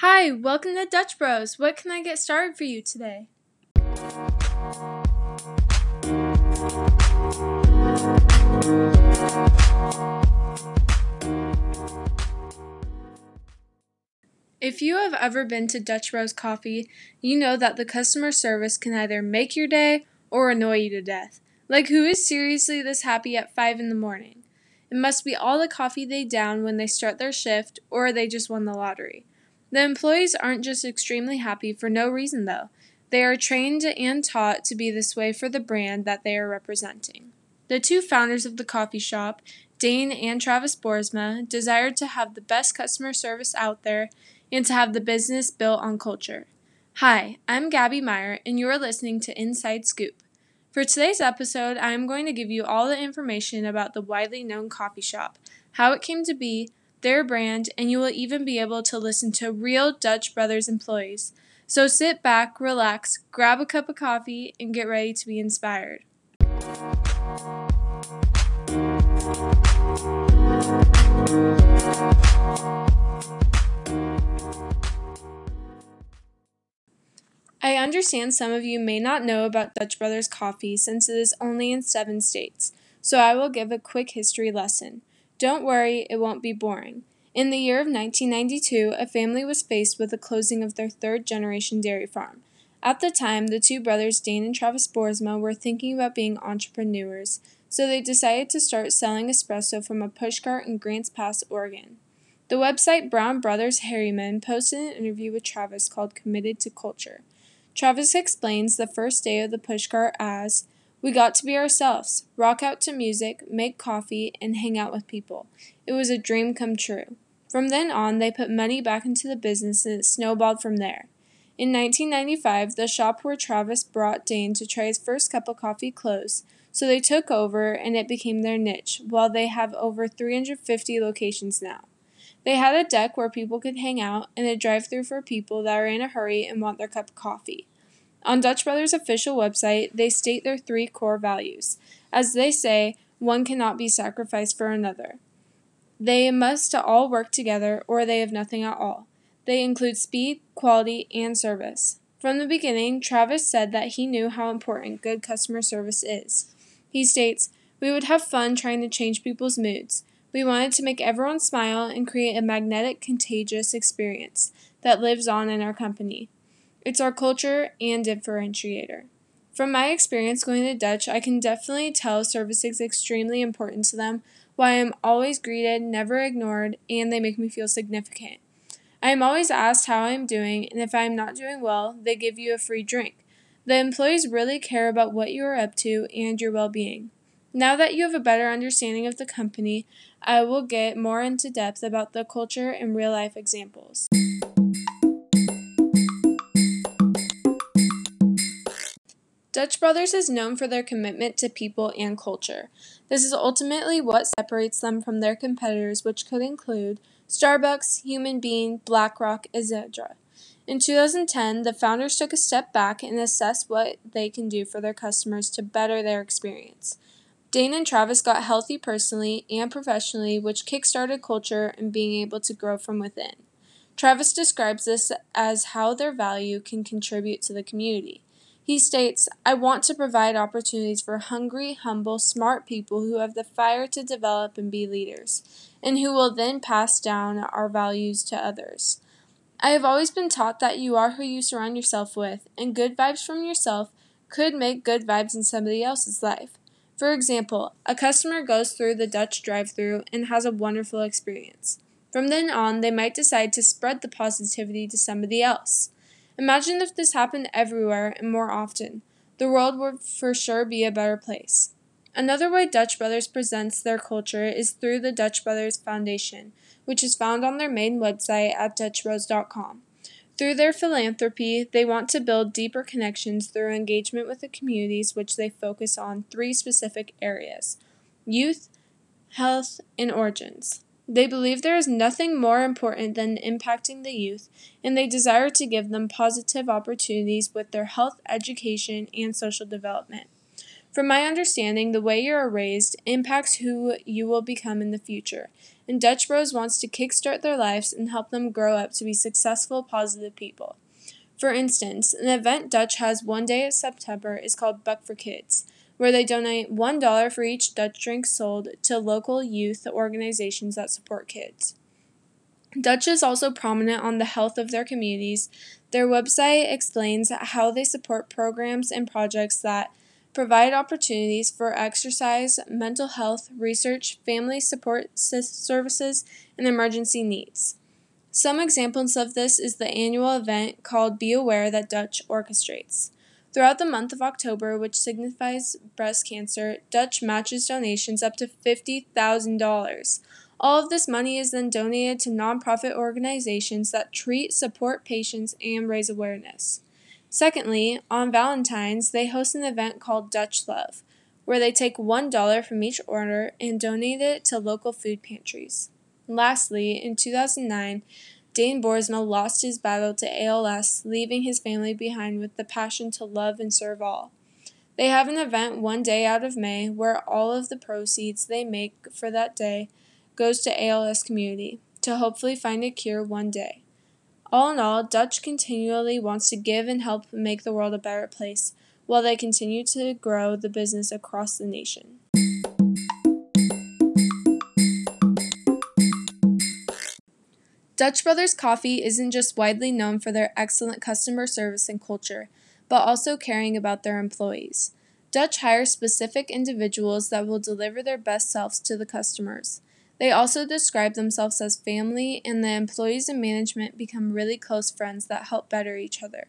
Hi, welcome to Dutch Bros. What can I get started for you today? If you have ever been to Dutch Bros Coffee, you know that the customer service can either make your day or annoy you to death. Like, who is seriously this happy at 5 in the morning? It must be all the coffee they down when they start their shift, or they just won the lottery. The employees aren't just extremely happy for no reason, though. They are trained and taught to be this way for the brand that they are representing. The two founders of the coffee shop, Dane and Travis Boersma, desired to have the best customer service out there and to have the business built on culture. Hi, I'm Gabbi Maier, and you are listening to Inside Scoop. For today's episode, I am going to give you all the information about the widely known coffee shop, how it came to be, their brand, and you will even be able to listen to real Dutch Brothers employees. So sit back, relax, grab a cup of coffee, and get ready to be inspired. I understand some of you may not know about Dutch Brothers Coffee since it is only in seven states, so I will give a quick history lesson. Don't worry, it won't be boring. In the year of 1992, a family was faced with the closing of their third generation dairy farm. At the time, the two brothers, Dane and Travis Boersma, were thinking about being entrepreneurs, so they decided to start selling espresso from a pushcart in Grants Pass, Oregon. The website Brown Brothers Harriman posted an interview with Travis called Committed to Culture. Travis explains the first day of the pushcart as We got to be ourselves, rock out to music, make coffee, and hang out with people. It was a dream come true. From then on, they put money back into the business and it snowballed from there. In 1995, the shop where Travis brought Dane to try his first cup of coffee closed, so they took over and it became their niche, while they have over 350 locations now. They had a deck where people could hang out and a drive through for people that are in a hurry and want their cup of coffee. On Dutch Brothers' official website, they state their three core values. As they say, one cannot be sacrificed for another. They must all work together or they have nothing at all. They include speed, quality, and service. From the beginning, Travis said that he knew how important good customer service is. He states, We would have fun trying to change people's moods. We wanted to make everyone smile and create a magnetic, contagious experience that lives on in our company. It's our culture and differentiator. From my experience going to Dutch, I can definitely tell service is extremely important to them, why I am always greeted, never ignored, and they make me feel significant. I am always asked how I am doing, and if I am not doing well, they give you a free drink. The employees really care about what you are up to and your well being. Now that you have a better understanding of the company, I will get more into depth about the culture and real life examples. Dutch Brothers is known for their commitment to people and culture. This is ultimately what separates them from their competitors, which could include Starbucks, Human Bean, BlackRock, etc. In 2010, the founders took a step back and assessed what they can do for their customers to better their experience. Dane and Travis got healthy personally and professionally, which kickstarted culture and being able to grow from within. Travis describes this as how their value can contribute to the community. He states, I want to provide opportunities for hungry, humble, smart people who have the fire to develop and be leaders, and who will then pass down our values to others. I have always been taught that you are who you surround yourself with, and good vibes from yourself could make good vibes in somebody else's life. For example, a customer goes through the Dutch drive through and has a wonderful experience. From then on, they might decide to spread the positivity to somebody else. Imagine if this happened everywhere and more often. The world would for sure be a better place. Another way Dutch Brothers presents their culture is through the Dutch Brothers Foundation, which is found on their main website at dutchbros.com. Through their philanthropy, they want to build deeper connections through engagement with the communities which they focus on three specific areas youth, health, and origins. They believe there is nothing more important than impacting the youth, and they desire to give them positive opportunities with their health, education, and social development. From my understanding, the way you are raised impacts who you will become in the future, and Dutch Bros wants to kickstart their lives and help them grow up to be successful, positive people. For instance, an event Dutch has one day in September is called Buck for Kids, where they donate $1 for each Dutch drink sold to local youth organizations that support kids. Dutch is also prominent on the health of their communities. Their website explains how they support programs and projects that provide opportunities for exercise, mental health, research, family support services, and emergency needs. Some examples of this is the annual event called Be Aware that Dutch orchestrates. Throughout the month of October, which signifies breast cancer, Dutch matches donations up to $50,000. All of this money is then donated to nonprofit organizations that treat, support patients, and raise awareness. Secondly, on Valentine's, they host an event called Dutch Luv, where they take $1 from each order and donate it to local food pantries. Lastly, in 2009, Dane Boersma lost his battle to ALS, leaving his family behind with the passion to love and serve all. They have an event one day out of May where all of the proceeds they make for that day goes to ALS community to hopefully find a cure one day. All in all, Dutch continually wants to give and help make the world a better place while they continue to grow the business across the nation. Dutch Brothers Coffee isn't just widely known for their excellent customer service and culture, but also caring about their employees. Dutch hires specific individuals that will deliver their best selves to the customers. They also describe themselves as family, and the employees and management become really close friends that help better each other.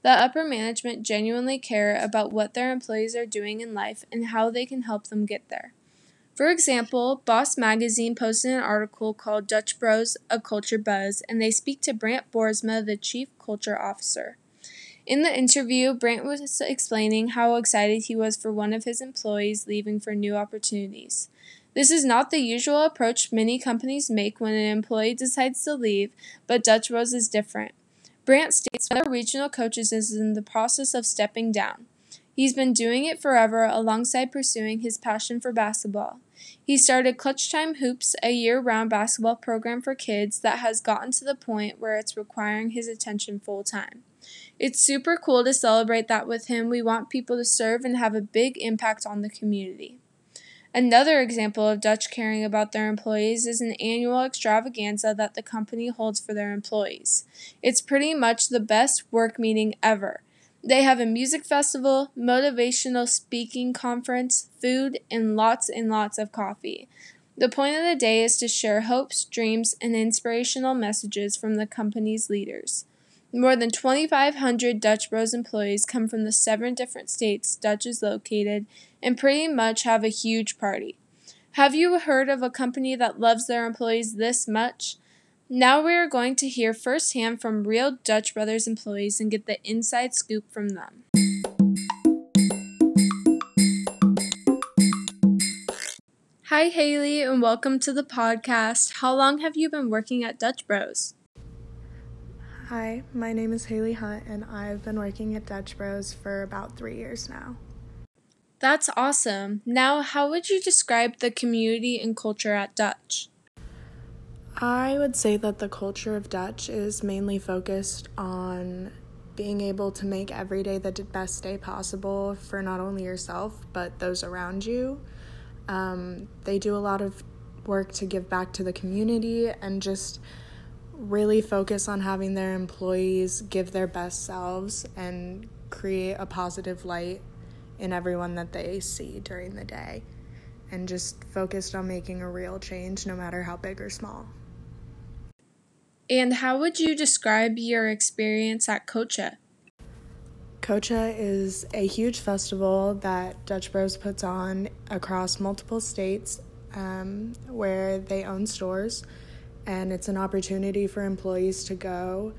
The upper management genuinely care about what their employees are doing in life and how they can help them get there. For example, Boss Magazine posted an article called Dutch Bros A Culture Buzz, and they speak to Brant Boersma, the Chief Culture Officer. In the interview, Brant was explaining how excited he was for one of his employees leaving for new opportunities. This is not the usual approach many companies make when an employee decides to leave, but Dutch Bros is different. Brant states one of regional coaches is in the process of stepping down. He's been doing it forever alongside pursuing his passion for basketball. He started Clutch Time Hoops, a year round basketball program for kids that has gotten to the point where it's requiring his attention full time. It's super cool to celebrate that with him. We want people to serve and have a big impact on the community. Another example of Dutch caring about their employees is an annual extravaganza that the company holds for their employees. It's pretty much the best work meeting ever. They have a music festival, motivational speaking conference, food, and lots and lots of coffee. The point of the day is to share hopes, dreams, and inspirational messages from the company's leaders. More than 2,500 Dutch Bros employees come from the seven different states Dutch is located and pretty much have a huge party. Have you heard of a company that loves their employees this much? Now we are going to hear firsthand from real Dutch Brothers employees and get the inside scoop from them. Hi, Haley, and welcome to the podcast. How long have you been working at Dutch Bros? Hi, my name is Haley Hunt, and I've been working at Dutch Bros for about three years now. That's awesome. Now, how would you describe the community and culture at Dutch? I would say that the culture of Dutch is mainly focused on being able to make every day the best day possible for not only yourself, but those around you. Um, they do a lot of work to give back to the community and just really focus on having their employees give their best selves and create a positive light in everyone that they see during the day and just focused on making a real change no matter how big or small. And how would you describe your experience at Cocha? Cocha is a huge festival that Dutch Bros puts on across multiple states um, where they own stores and it's an opportunity for employees to go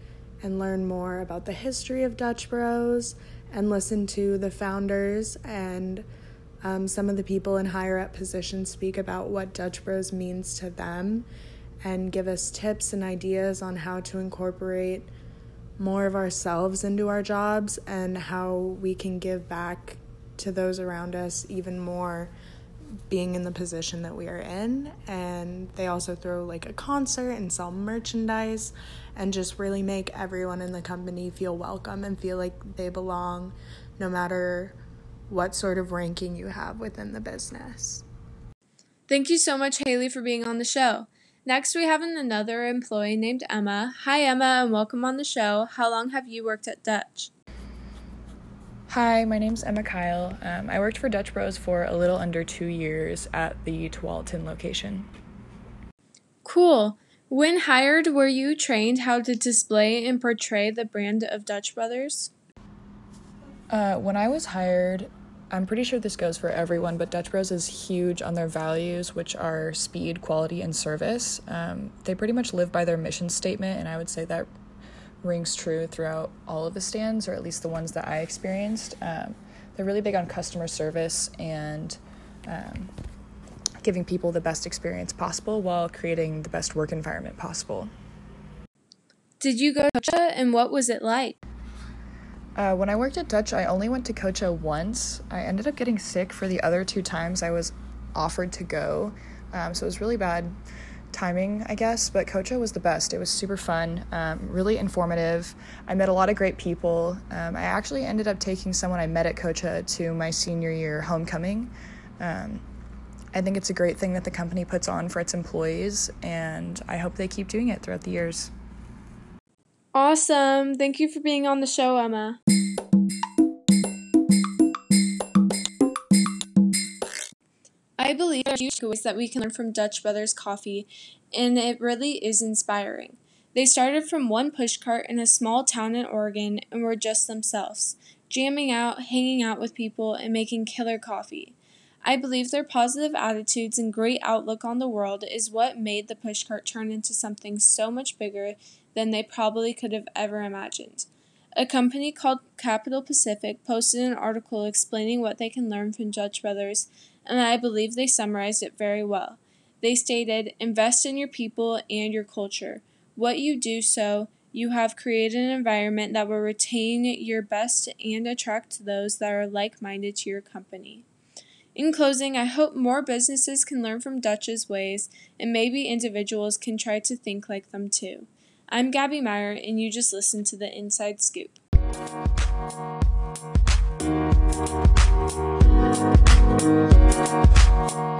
and learn more about the history of Dutch Bros and listen to the founders and um, some of the people in higher up positions speak about what Dutch Bros means to them and give us tips and ideas on how to incorporate more of ourselves into our jobs and how we can give back to those around us even more being in the position that we are in and they also throw like a concert and sell merchandise and just really make everyone in the company feel welcome and feel like they belong no matter what sort of ranking you have within the business. Thank you so much, Haley, for being on the show. Next, we have another employee named Emma. Hi, Emma, and welcome on the show. How long have you worked at Dutch? Hi, my name's Emma Kyle. Um, I worked for Dutch Bros for a little under two years at the Tualatin location. Cool. When hired, were you trained how to display and portray the brand of Dutch Brothers? Uh, when I was hired, I'm pretty sure this goes for everyone, but Dutch Bros is huge on their values, which are speed, quality, and service. Um, they pretty much live by their mission statement, and I would say that rings true throughout all of the stands, or at least the ones that I experienced. Um, they're really big on customer service and um, giving people the best experience possible while creating the best work environment possible. Did you go to and what was it like? Uh, when I worked at Dutch, I only went to Cocha once. I ended up getting sick for the other two times I was offered to go, um, so it was really bad timing, I guess. But Cocha was the best. It was super fun, um, really informative. I met a lot of great people. Um, I actually ended up taking someone I met at Cocha to my senior year homecoming. Um, I think it's a great thing that the company puts on for its employees, and I hope they keep doing it throughout the years. Awesome. Thank you for being on the show, Emma. Believe there are huge ways that we can learn from Dutch Brothers Coffee, and it really is inspiring. They started from one pushcart in a small town in Oregon and were just themselves, jamming out, hanging out with people, and making killer coffee. I believe their positive attitudes and great outlook on the world is what made the pushcart turn into something so much bigger than they probably could have ever imagined. A company called Capital Pacific posted an article explaining what they can learn from Dutch Brothers, and I believe they summarized it very well. They stated, Invest in your people and your culture. What you do so, you have created an environment that will retain your best and attract those that are like minded to your company. In closing, I hope more businesses can learn from Dutch's ways and maybe individuals can try to think like them too. I'm Gabbi Maier, and you just listened to the Inside Scoop. Thank you.